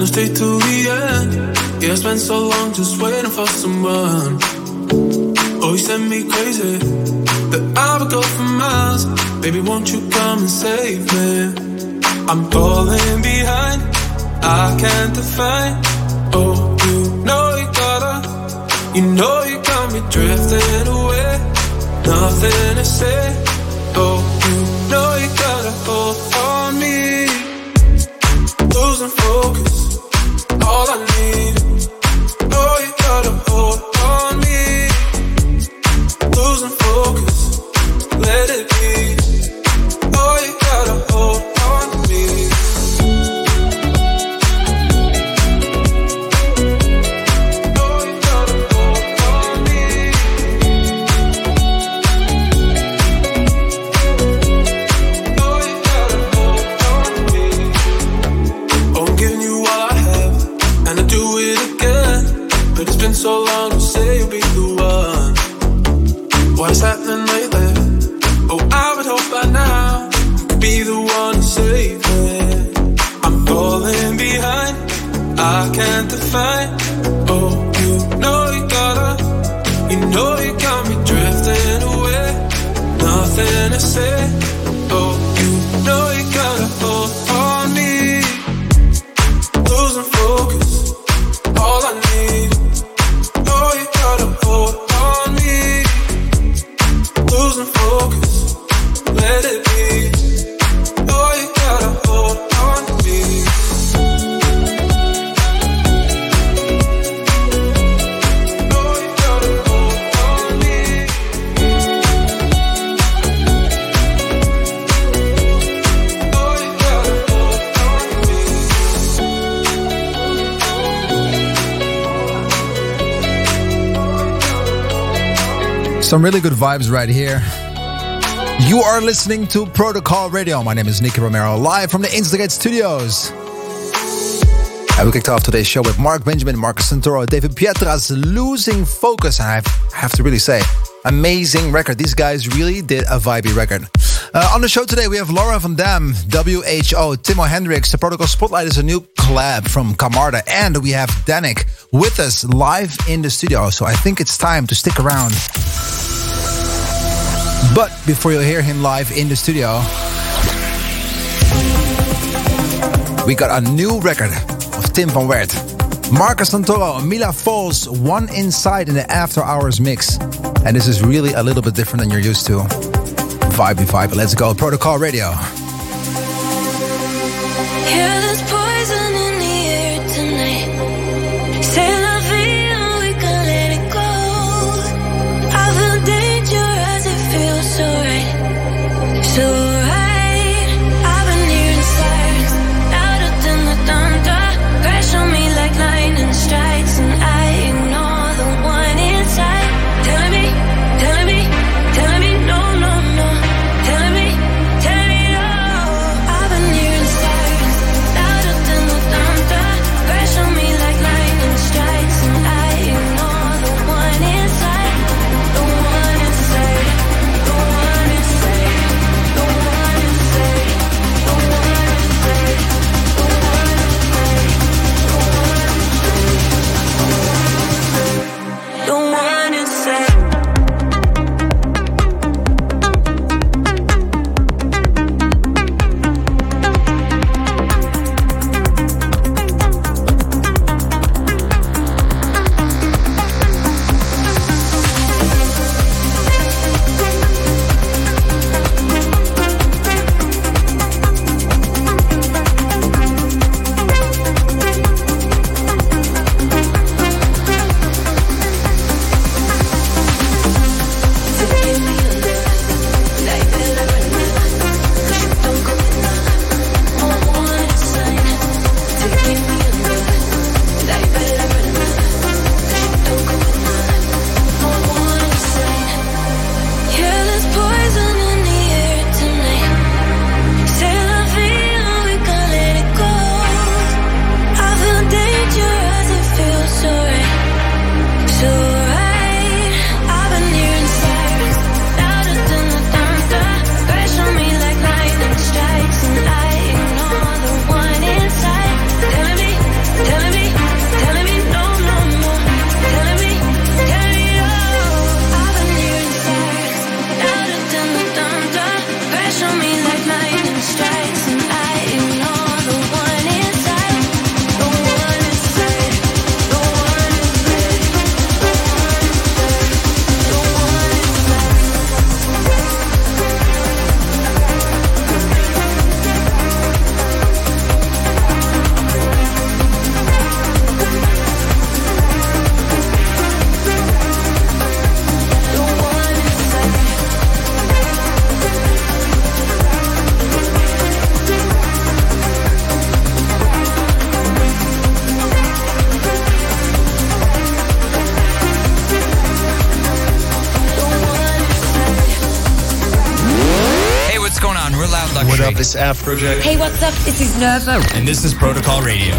I'll stay till the end. Yeah, I spent so long just waiting for someone. Oh, you send me crazy that I would go for miles. Baby, won't you come and save me? I'm falling behind. I can't define. Oh, you know you gotta. You know you got me drifting away. Nothing to say. Oh, you know you gotta hold on me. Losing focus all I I can't define. Oh, you know you gotta, you know you got me drifting away. Nothing to say. Some really good vibes right here. You are listening to Protocol Radio. My name is Nicky Romero, live from the Instigate Studios. And we kicked off today's show with Marc Benjamin, Marcus Santoro, David Pietras, Losing Focus. And I have, I have to really say, amazing record. These guys really did a vibey record. Uh, on the show today, we have Laura Van Dam, WHO, Timo Hendrix. The Protocol Spotlight is a new collab from Camarda. And we have Danik with us live in the studio. So I think it's time to stick around. But before you hear him live in the studio, we got a new record of Tim van Werd. Marcus Santoro, Mila Falls, One Inside in the After Hours mix. And this is really a little bit different than you're used to. Vibey vibe. Let's go. Protocol Radio. Afrojack. Hey, what's up? This is Nervo. And this is Protocol Radio.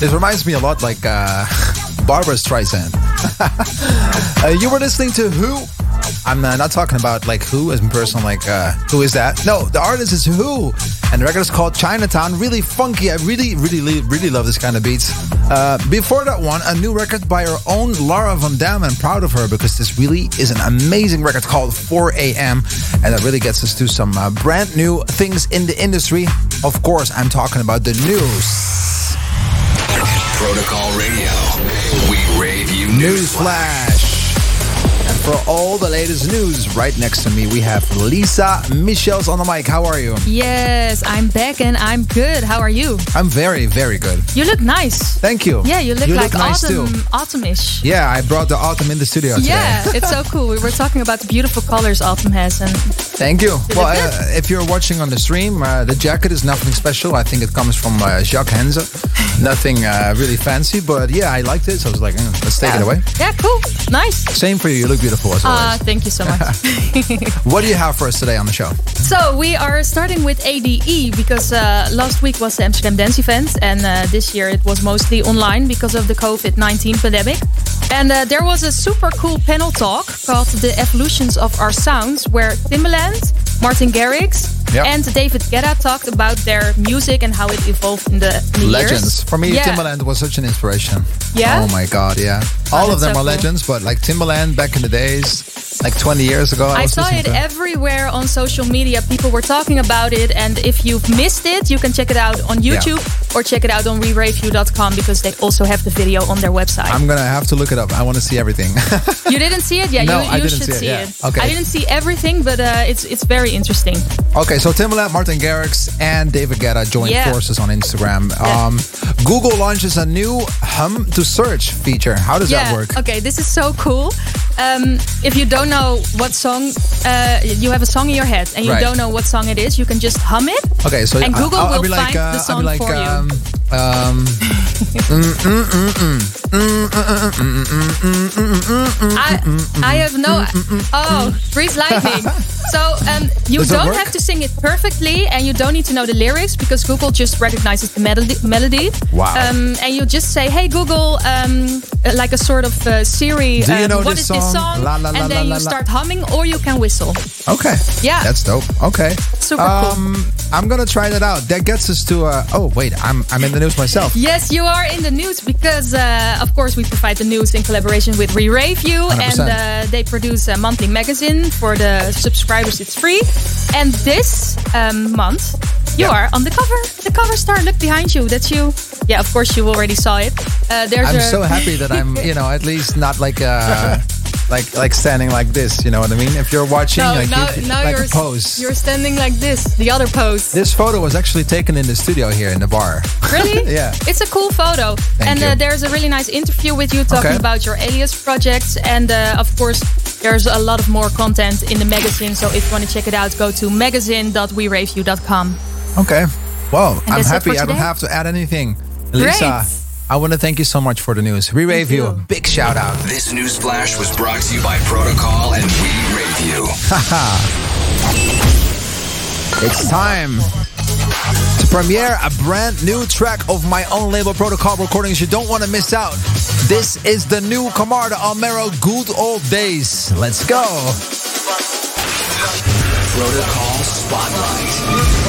This reminds me a lot like uh, Barbra Streisand. uh, you were listening to Who? I'm uh, not talking about like Who as in person, like uh, who is that? No, the artist is Who, and the record is called Chinatown. Really funky. I really, really, really, really love this kind of beats. Uh, before that one, a new record by her own Lara Van Dam. I'm proud of her because this really is an amazing record called 4 a.m. and that really gets us to some uh, brand new things in the industry. Of course, I'm talking about the news. Protocol Radio. We rave you News flash. And for all the latest news, right next to me, we have Lisa Michels on the mic. How are you? Yes, I'm back and I'm good. How are you? I'm very, very good. You look nice. Thank you. Yeah, you look you like look nice autumn, too. autumnish. Yeah, I brought the autumn in the studio today. Yeah, it's so cool. We were talking about the beautiful colors autumn has, and Thank you. Well, uh, if you're watching on the stream, uh, the jacket is nothing special. I think it comes from uh, Jacques Henze. nothing uh, really fancy, but yeah, I liked it. So I was like, mm, let's take it away. Yeah, cool, nice. Same for you. You look beautiful as Uh, always. thank you so much. what do you have for us today on the show? so we are starting with ADE because uh, last week was the Amsterdam Dance Event, and uh, this year it was mostly online because of the COVID nineteen pandemic. And uh, there was a super cool panel talk called "The Evolutions of Our Sounds," where Timbaland, Martin Garrix, and David Guetta talked about their music and how it evolved in the, in the legends. years. For me, Yeah. Timbaland was such an inspiration. Yeah? Oh my god, yeah. All that's of them so are cool. legends, but like Timbaland back in the days, like 20 years ago, I, I saw it to everywhere on social media. People were talking about it, and if you've missed it, you can check it out on YouTube or check it out on weraveyou.com because they also have the video on their website. I'm gonna have to look it up. I want to see everything. you didn't see it? Yeah, No, you, I didn't should see it, see yeah. it. Okay. I didn't see everything, but uh, it's it's very interesting. okay, so Timbaland, Martin Garrix, and David Guetta joined Yeah. forces on Instagram. Yeah. Um, Google launches a new hum to search feature. How does yeah. that work? Okay, this is so cool. Um, if you don't know what song, uh, you have a song in your head and you Right. don't know what song it is, you can just hum it. Okay, so And Google I'll will be like, find uh, the I'll song be like, for you. um, um, I, I have no. Oh, freeze lightning. So um, you Does don't work? have to sing it perfectly, and you don't need to know the lyrics because Google just recognizes the melody. melody. Wow. Um, and you just say, "Hey Google," um, uh, like a sort of uh, Siri. Do you um, know what this is this song? song? La, la, la, and then you start humming, or you can whistle. okay. Yeah. That's dope. Okay. Super cool. Um, I'm gonna try that out. That gets us to. Uh, oh wait, I'm I'm in the news myself. Yes, you are in the news because, uh, of course, we provide the news in collaboration with We Rave You, 100%. and uh, they produce a monthly magazine for the subscribers. It's free, and this um, month you Yeah. are on the cover. The cover star. Look behind you. That's you. Yeah, of course you already saw it. Uh, there's I'm a, so happy that I'm, you know, at least not like uh like like standing like this. You know what I mean? If you're watching, No, like, now, you, now like you're a pose. you're standing like this. The other pose. This photo was actually taken in the studio here in the bar. Really? Yeah. It's a cool photo. and you. Uh, there's a really nice interview with you talking Okay. about your alias projects. And uh, of course, there's a lot of more content in the magazine. So if you want to check it out, go to magazine.weraveyou.com. Okay. Well, I'm happy I don't have to add anything. Lisa, Great. I want to thank you so much for the news. We rave you. you. Big shout out. This news flash was brought to you by Protocol and We Rave You. It's time to premiere a brand new track of my own label Protocol Recordings. You don't want to miss out. This is the new Camarda Almero Good Old Days. Let's go. Protocol Spotlight.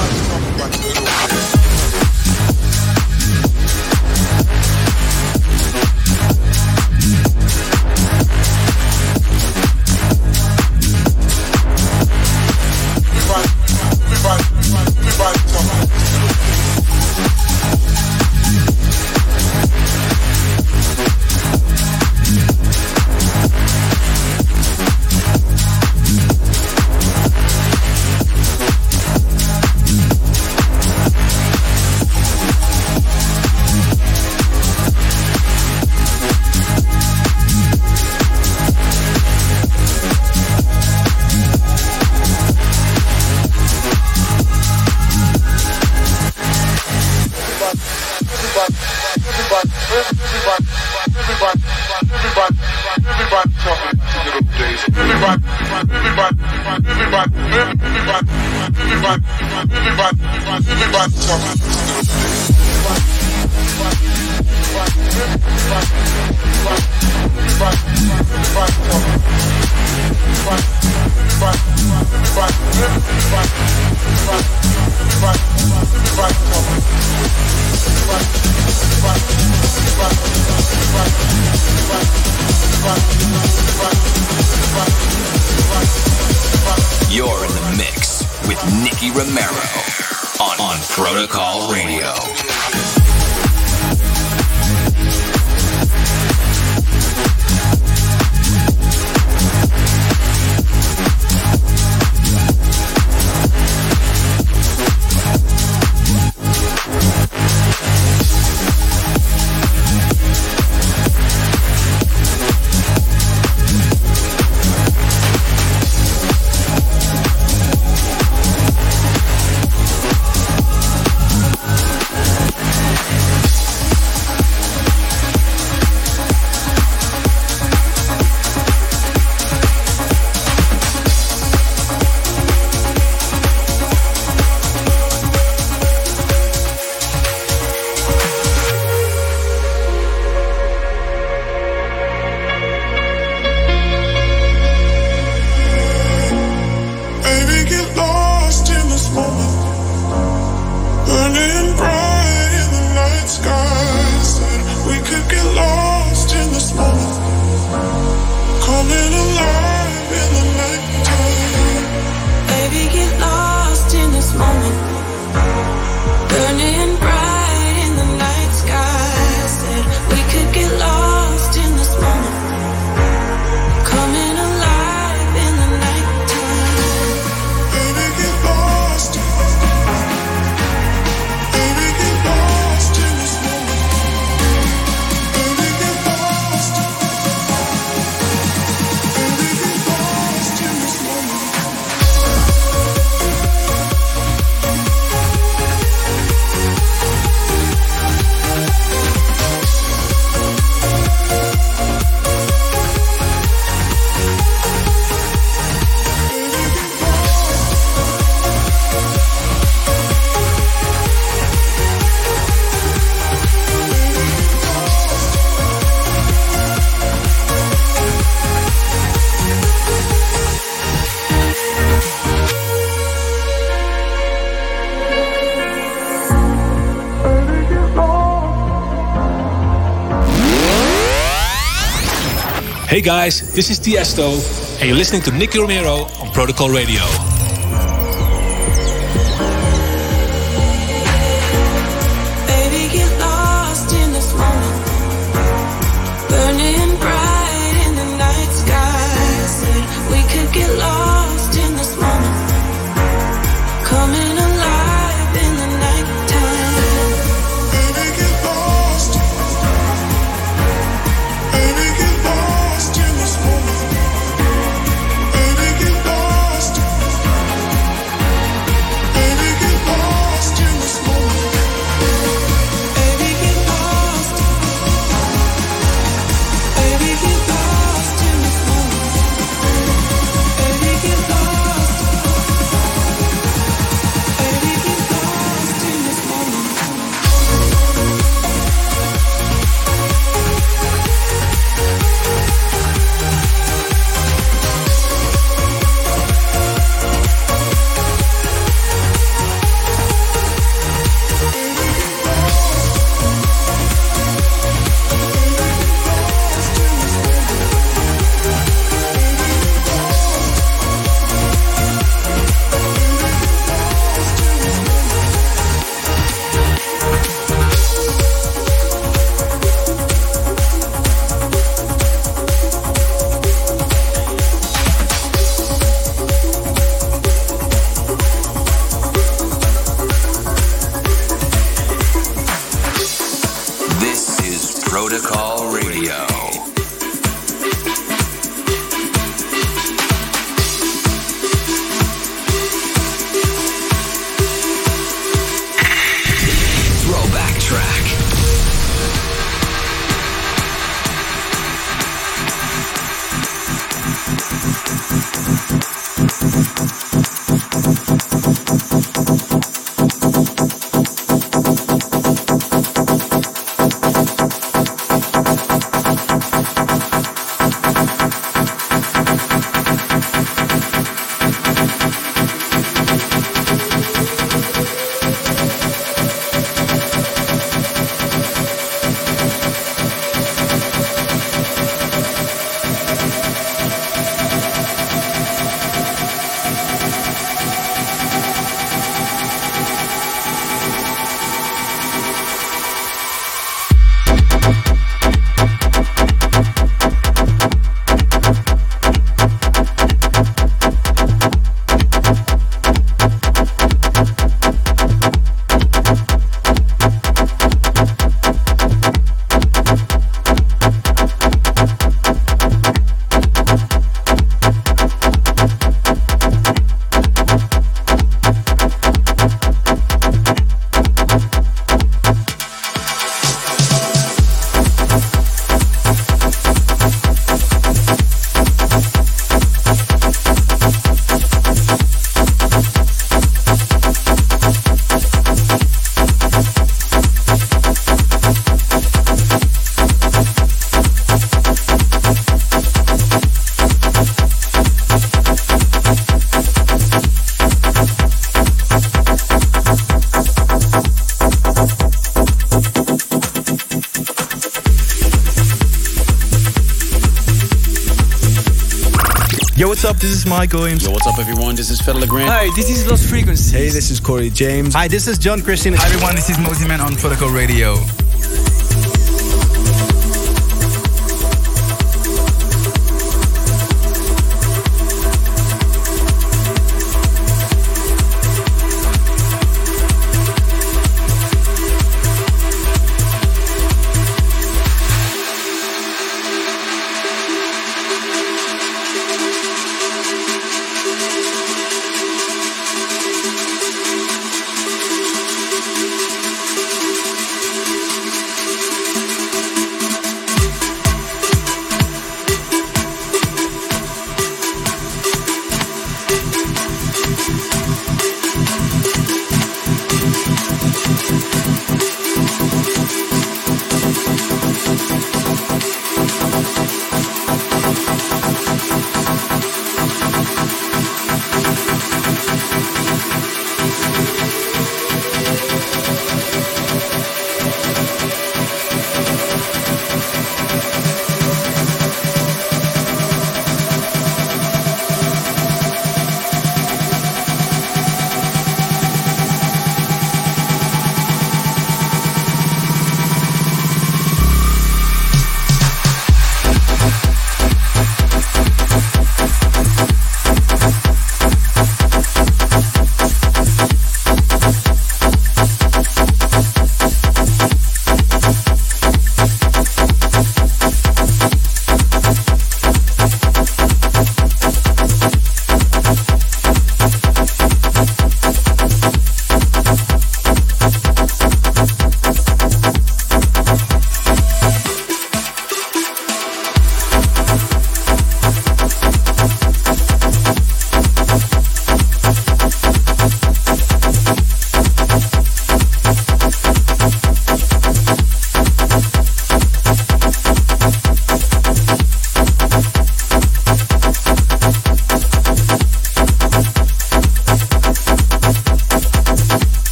Hey guys, this is Tiesto, and you're listening to Nicky Romero on Protocol Radio. Up? This is Mike Williams. Yo, what's up, everyone? This is Fedde Le Grand. Hi, this is Lost Frequencies. Hey, this is Corey James. Hi, this is John Christian. Hi, everyone. This is Mosimann on Protocol Radio.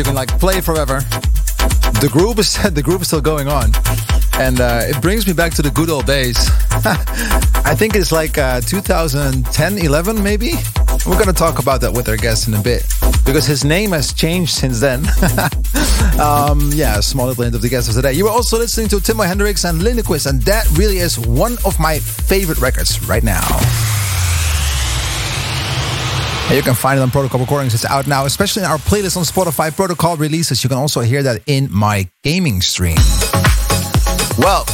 You can like play forever. The group is the group is still going on, and uh, it brings me back to the good old days. I think it's like uh, 2010, 11, maybe. We're gonna talk about that with our guest in a bit because his name has changed since then. um, yeah, small little hint of the guest of today. You were also listening to Timo Hendrix and Lindequist, and that really is one of my favorite records right now. You can find it on Protocol Recordings. It's out now, especially in our playlist on Spotify, Protocol releases. You can also hear that in my gaming stream. Well,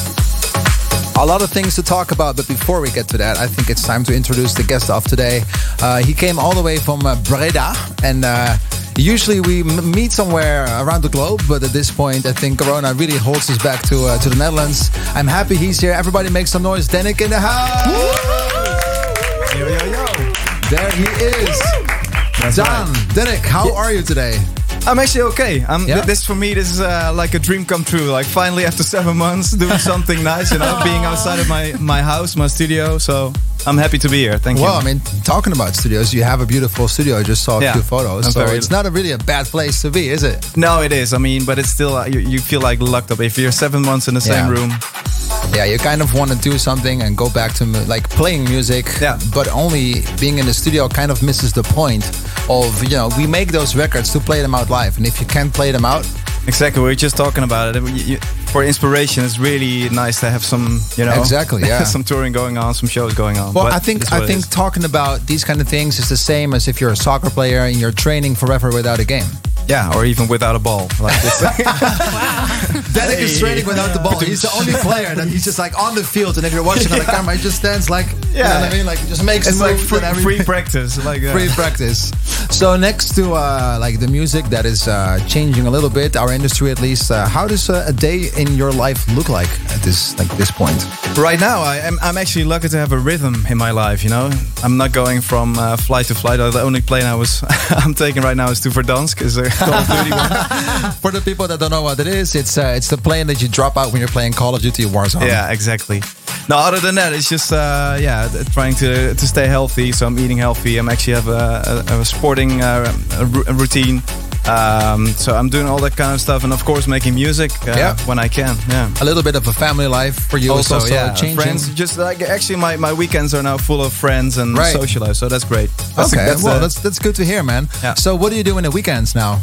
a lot of things to talk about, but before we get to that, I think it's time to introduce the guest of today. Uh, he came all the way from uh, Breda, and uh, Usually we m- meet somewhere around the globe, but at this point, I think Corona really holds us back to uh, to the Netherlands. I'm happy he's here. Everybody make some noise. Danik in the house. Yo, yo, yo. There he is. That's Dan, right. Danik, how are you today? I'm actually okay. I'm, Yeah? th- This for me, this is uh, like a dream come true. Like finally, after seven months, doing something nice. You know, being outside of my my house, my studio. So I'm happy to be here. Thank Well, you. Well, I mean, talking about studios, you have a beautiful studio. I just saw a Yeah. few photos. I'm so it's not a really a bad place to be, is it? no, it is. I mean, but it's still uh, you, you feel like locked up. If you're seven months in the same Yeah. room, Yeah, you kind of want to do something and go back to like playing music. Yeah. But only being in the studio kind of misses the point of, you know, we make those records to play them out live. And if you can't play them out, exactly. We were just talking about it. You- for inspiration, it's really nice to have some, you know, Exactly, yeah. some touring going on, some shows going on. well, But I think I think talking about these kind of things is the same as if you're a soccer player and you're training forever without a game. Yeah, or even without a ball. Like this. Danik is training without the ball. He's the only player that he's just like on the field, and if you're watching on the camera, he just stands like, you know Yeah. what I mean? Like he just makes it's the like free, free practice. Like uh, free practice. So next to uh, like the music that is uh, changing a little bit, our industry at least. Uh, how does uh, a day in your life look like at this like this point? Right now, I am, I'm actually lucky to have a rhythm in my life. You know, I'm not going from uh, flight to flight. The only plane I was I'm taking right now is to Verdansk, is For the people that don't know what it is, it's uh, it's the plane that you drop out when you're playing Call of Duty Warzone. Yeah, exactly. No, other than that, it's just uh, yeah, trying to to stay healthy. So I'm eating healthy. I'm actually have a, a, a sporting uh, a routine. Um, so I'm doing all that kind of stuff, and of course making music uh, Yeah. when I can. Yeah. A little bit of a family life for you. Also, also yeah, changing. friends. Just like actually, my, my weekends are now full of friends and Right. social life. So that's great. That's okay, that's, well that's that's good to hear, man. Yeah. So what do you do in the weekends now?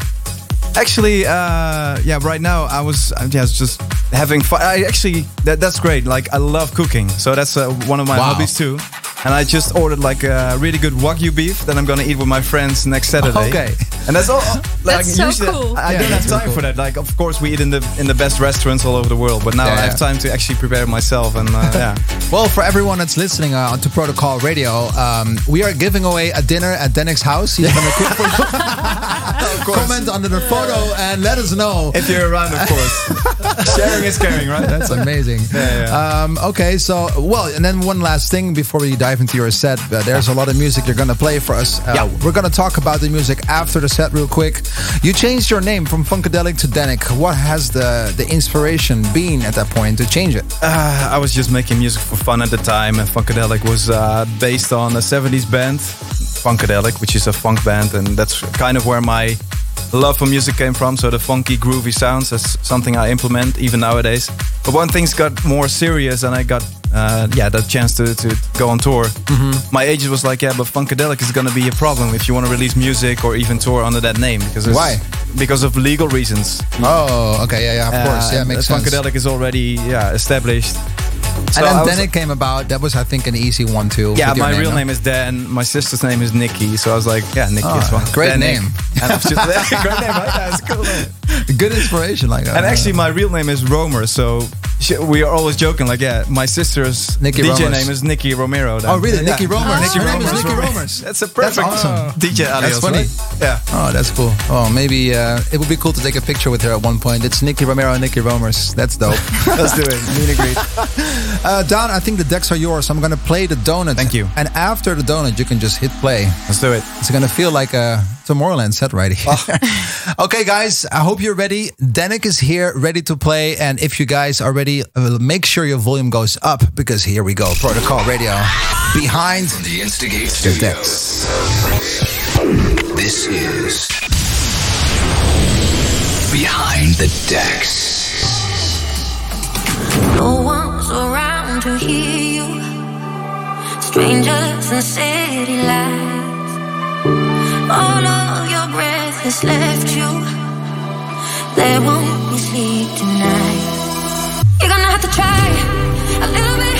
Actually, uh, yeah, right now I was yeah, just having fun. I actually that, that's great. Like I love cooking, so that's uh, one of my Wow. hobbies too. And I just ordered like a really good wagyu beef that I'm gonna eat with my friends next Saturday. Okay. and that's all. Like, That's so usually cool. I Yeah, don't that's have really time cool. for that. Like, of course, we eat in the in the best restaurants all over the world, but now Yeah, I yeah. have time to actually prepare myself. And uh, yeah, Well, for everyone that's listening uh, to Protocol Radio, um, we are giving away a dinner at Denik's house. He's going to cook for you. Comment under the photo and let us know. if you're around, of course, sharing is caring, right? That's amazing. yeah. Um, okay, so well, and then one last thing before we dive into your set. Uh, there's a lot of music you're gonna play for us. Uh, Yeah. We're gonna talk about the music after the set, real quick. You changed your name from Funkadelic to Danic. What has the the inspiration been at that point to change it? Uh, I was just making music for fun at the time, and Funkadelic was uh, based on a 70s band, Funkadelic, which is a funk band, and that's kind of where my love for music came from. So the funky, groovy sounds is something I implement even nowadays. But when things got more serious and I got uh, yeah the chance to, to go on tour, my agent was like, yeah, but Funkadelic is going to be a problem if you want to release music or even tour under that name because it's- Why? Because of legal reasons. Oh, okay, yeah, yeah, of course, Uh, yeah, makes sense. Funkadelic is already yeah established. So and then was- Danic came about. That was, I think, an easy one too. Yeah, my real no? name is Dan. My sister's name is Nikki. So I was like, yeah, Nikki Oh, is one. great Dan Nick. And I was just, great name, right? A cool. Good inspiration, like. That. And uh, actually, my real name is Romer. So she, we are always joking, like, yeah, my sister's Nikki DJ Romers. name is Nikki Romero. then. Oh, really? Yeah. Nikki Romers. Nikki Her name is. Nikki Romers. That's a perfect that's awesome. DJ alias. funny. right? Yeah. Oh, that's cool. Oh, maybe uh, it would be cool to take a picture with her at one point. It's Nicky Romero and Nikki Romers. That's dope. Let's do it. Meet and greet. uh, Don, I think the decks are yours. I'm going to play the donut. Thank you. And after the donut, you can just hit play. Let's do it. It's going to feel like a Tomorrowland set right here. Oh. okay, guys, I hope you're ready. Danic is here, ready to play. And if you guys are ready, uh, make sure your volume goes up because here we go. Protocol Radio behind The Instigate the decks. This is Behind the Decks. No one's around to hear you. Strangers in city lights. All of your breath has left you. There won't be sleep tonight. You're gonna have to try a little bit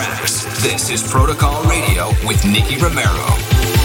tracks. This is Protocol Radio with Nicky Romero.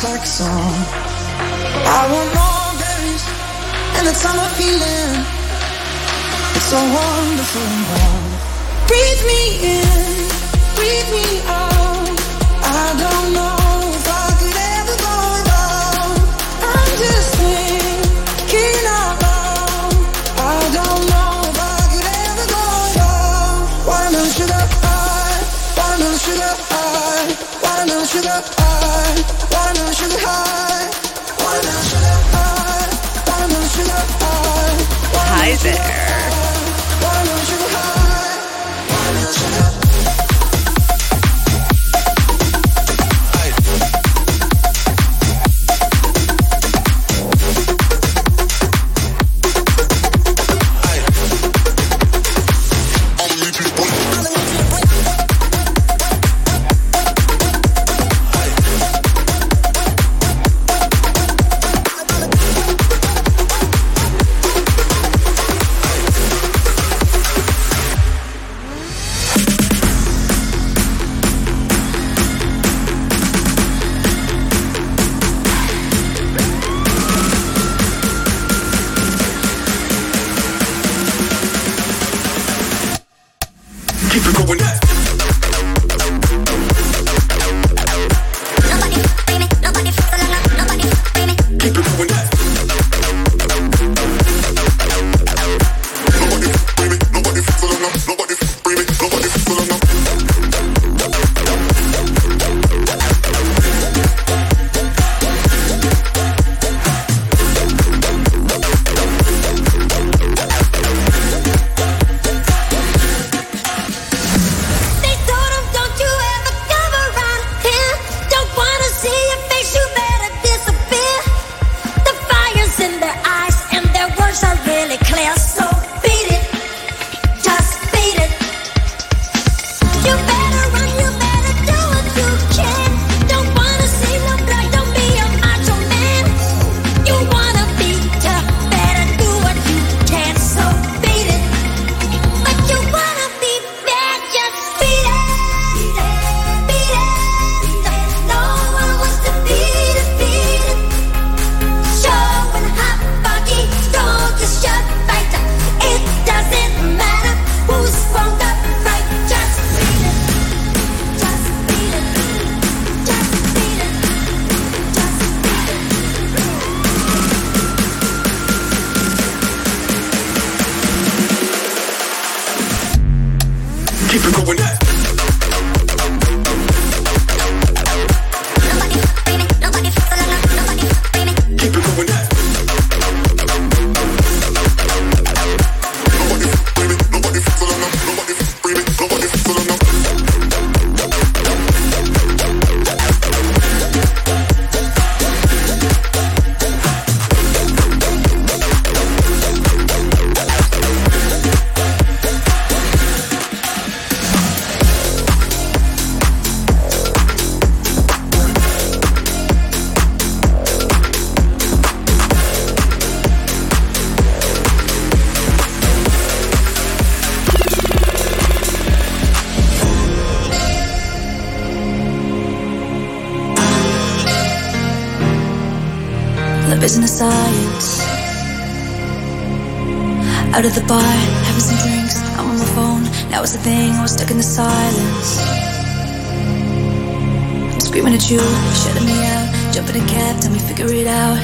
just like song. I want more days and the time I'm feeling. It's so wonderful and warm. Breathe me in, breathe me out. I don't know. there. Out of the bar, having some drinks I'm on my phone, now it's a thing I was stuck in the silence. I'm screaming at you, shutting me out Jump in a cab, tell me figure it out.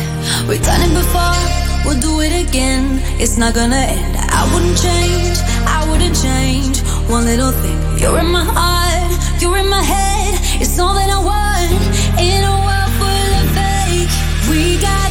We've done it before, we'll do it again. It's not gonna end I wouldn't change, I wouldn't change. One little thing, you're in my heart You're in my head, it's all that I want In a world full of fake. We got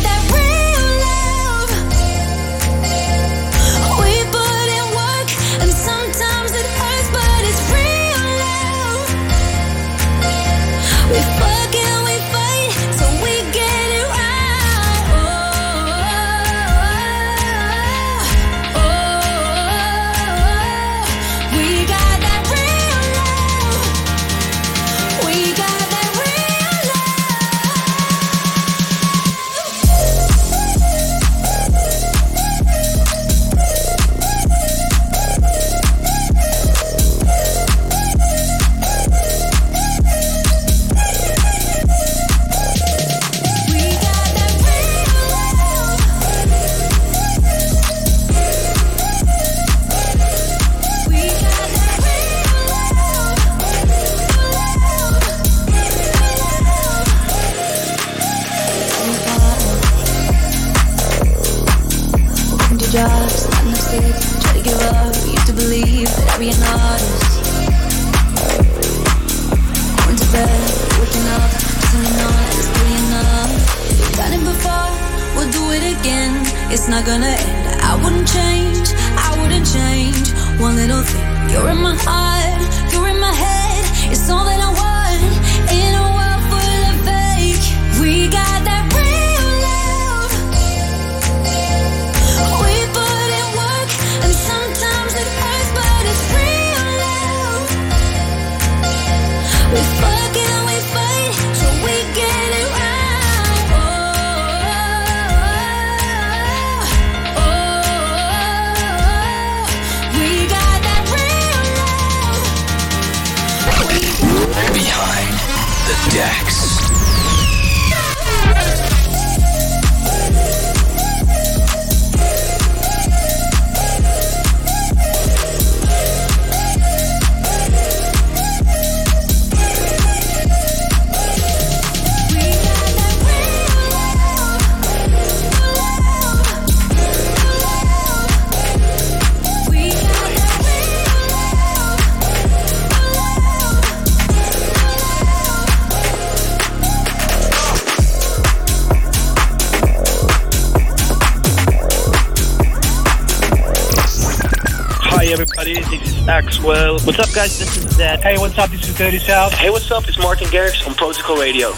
Hey, what's up, this is Dirty South. Hey, what's up, it's Martin Garrix on Protocol Radio.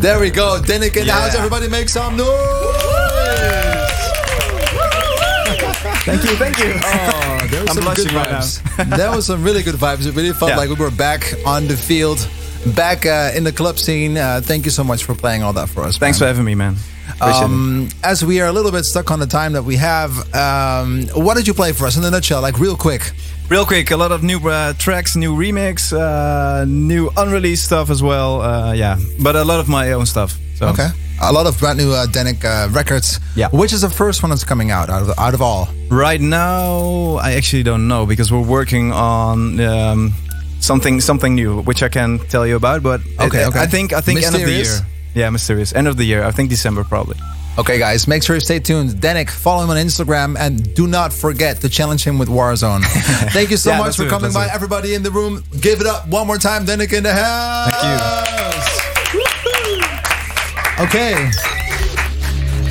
There we go. Danic in the Yeah. house. Everybody make some noise. Thank you, thank you. Oh, there was I'm some good blushing right vibes. there was some really good vibes. It really felt Yeah. like we were back on the field, back uh, in the club scene. Uh, thank you so much for playing all that for us. Thanks for having me, man. Um, as we are a little bit stuck on the time that we have, um, what did you play for us in a nutshell, like real quick? Real quick, a lot of new uh, tracks, new remix, uh, new unreleased stuff as well. Uh, yeah, but a lot of my own stuff. So. Okay, a lot of brand new uh, Danic uh, records. Yeah. which is the first one that's coming out out of out of all? Right now, I actually don't know because we're working on um, something something new, which I can tell you about. But it- Okay, okay. I think I think end of the year. Yeah, mysterious. End of the year. I think December probably. Okay, guys, make sure you stay tuned. Danic, follow him on Instagram, and do not forget to challenge him with Warzone. Thank you so Yeah, much for it, coming by, it. everybody in the room. Give it up one more time, Danic in the house. Thank you. Okay.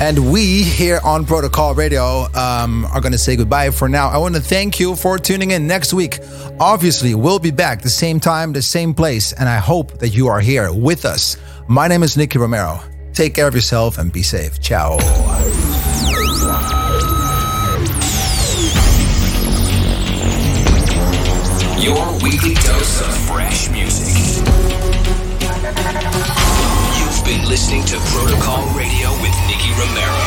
And we here on Protocol Radio um, are going to say goodbye for now. I want to thank you for tuning in next week. Obviously, we'll be back the same time, the same place, and I hope that you are here with us. My name is Nicky Romero. Take care of yourself and be safe. Ciao. Your weekly dose of fresh music. You've been listening to Protocol Radio with Nicky Romero.